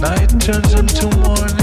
Night turns into morning.